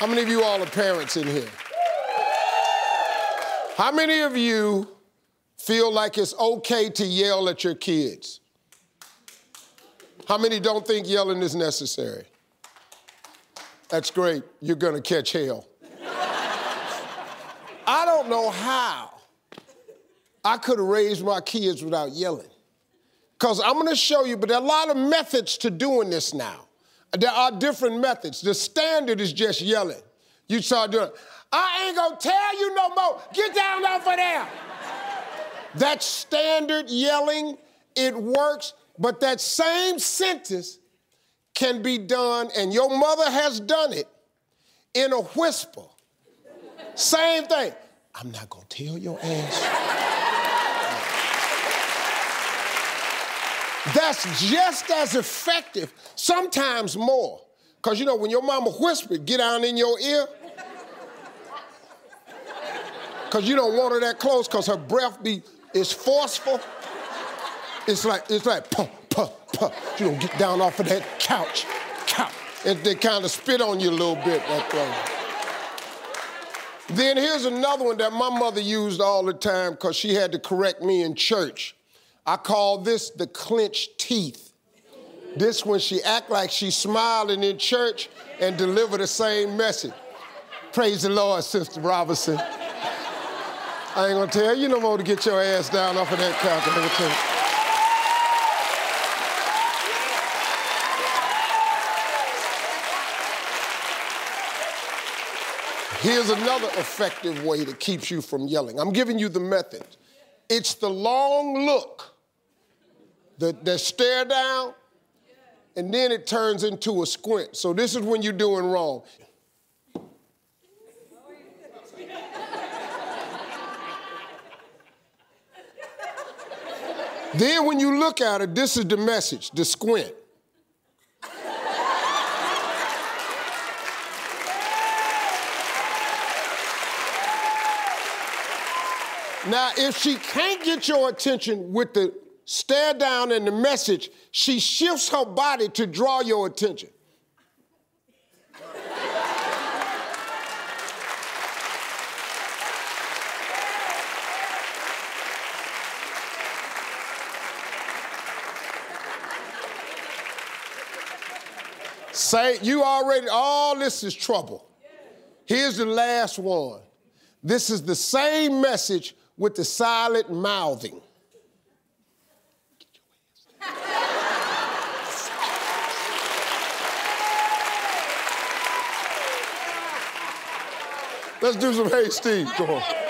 How many of you all are parents in here? How many of you feel like it's okay to yell at your kids? How many don't think yelling is necessary? That's great. You're going to catch hell. I don't know how I could have raised my kids without yelling. Because I'm going to show you, but there are a lot of methods to doing this now. There are different methods. The standard is just yelling. You start doing, I ain't to tell you no more. Get down of there. That standard yelling, it works, but that same sentence can be done, and your mother has done it in a whisper. Same thing. I'm not gonna tell your ass. That's just as effective, sometimes more. Because you know, when your mama whispered, get down in your ear, because you don't want her that close because her breath be is forceful. It's like, it's like, puh, puh, puh. You don't get down off of that couch, couch. And they kind of spit on you a little bit, that. Then here's another one that my mother used all the time because she had to correct me in church. I call this the clenched teeth. This when she act like she's smiling in church and deliver the same message. Praise the Lord, Sister Robinson. I ain't gonna tell you no more to get your ass down off of that couch. Here's another effective way that keeps you from yelling. I'm giving you the method. It's the long look, the, stare down, and then it turns into a squint. So this is when you're doing wrong. then when you look at it, this is the message, the squint. Now, if she can't get your attention with the stare down in the message, she shifts her body to draw your attention. Say, you already, all this is trouble. Here's the last one. This is the same message with the silent mouthing. Let's do some hey Steve. Go on.